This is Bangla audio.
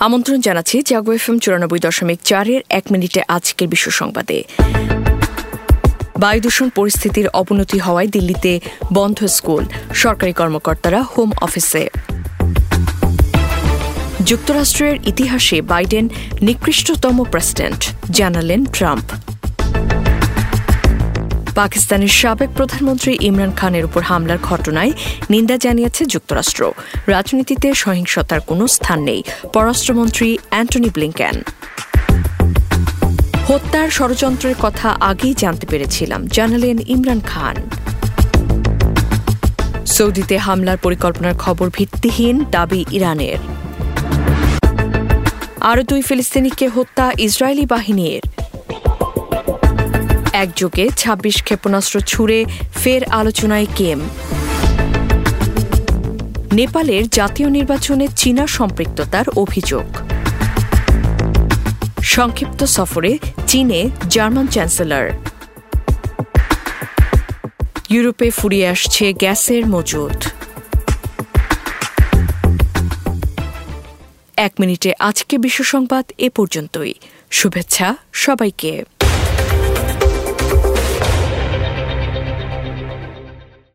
আমন্ত্রণ জানাচ্ছি জাগো এফএম চুরানব্বই দশমিক চারের এক মিনিটে আজকের বিশ্ব সংবাদে। বায়ু দূষণ পরিস্থিতির অবনতি হওয়ায় দিল্লিতে বন্ধ স্কুল, সরকারি কর্মকর্তারা হোম অফিসে। যুক্তরাষ্ট্রের ইতিহাসে বাইডেন নিকৃষ্টতম প্রেসিডেন্ট, জানালেন ট্রাম্প। পাকিস্তানের সাবেক প্রধানমন্ত্রী ইমরান খানের উপর হামলার ঘটনায় নিন্দা জানিয়েছে যুক্তরাষ্ট্র। রাজনীতিতে সহিংসতার কোনো স্থান নেই, পররাষ্ট্রমন্ত্রী অ্যান্টনি ব্লিংকেন। হত্যার ষড়যন্ত্রের কথা আগেই জানতে পেরেছিলাম, জানালেন ইমরান খান। সৌদিতে হামলার পরিকল্পনার খবর ভিত্তিহীন দাবি ইরানের। আরও দুই ফিলিস্তিনিকে হত্যা ইসরায়েলি বাহিনীর। একযোগে ২৬ ক্ষেপণাস্ত্র ছুড়ে ফের আলোচনায় কেম নেপালের জাতীয় নির্বাচনে চীনা সম্পৃক্ততার অভিযোগ। সংক্ষিপ্ত সফরে চীনে জার্মান চ্যান্সেলর। ইউরোপে ফুরিয়ে আসছে গ্যাসের মজুদ। এক মিনিটে আজকে বিশ্ব সংবাদ এ পর্যন্তই। শুভেচ্ছা সবাইকে।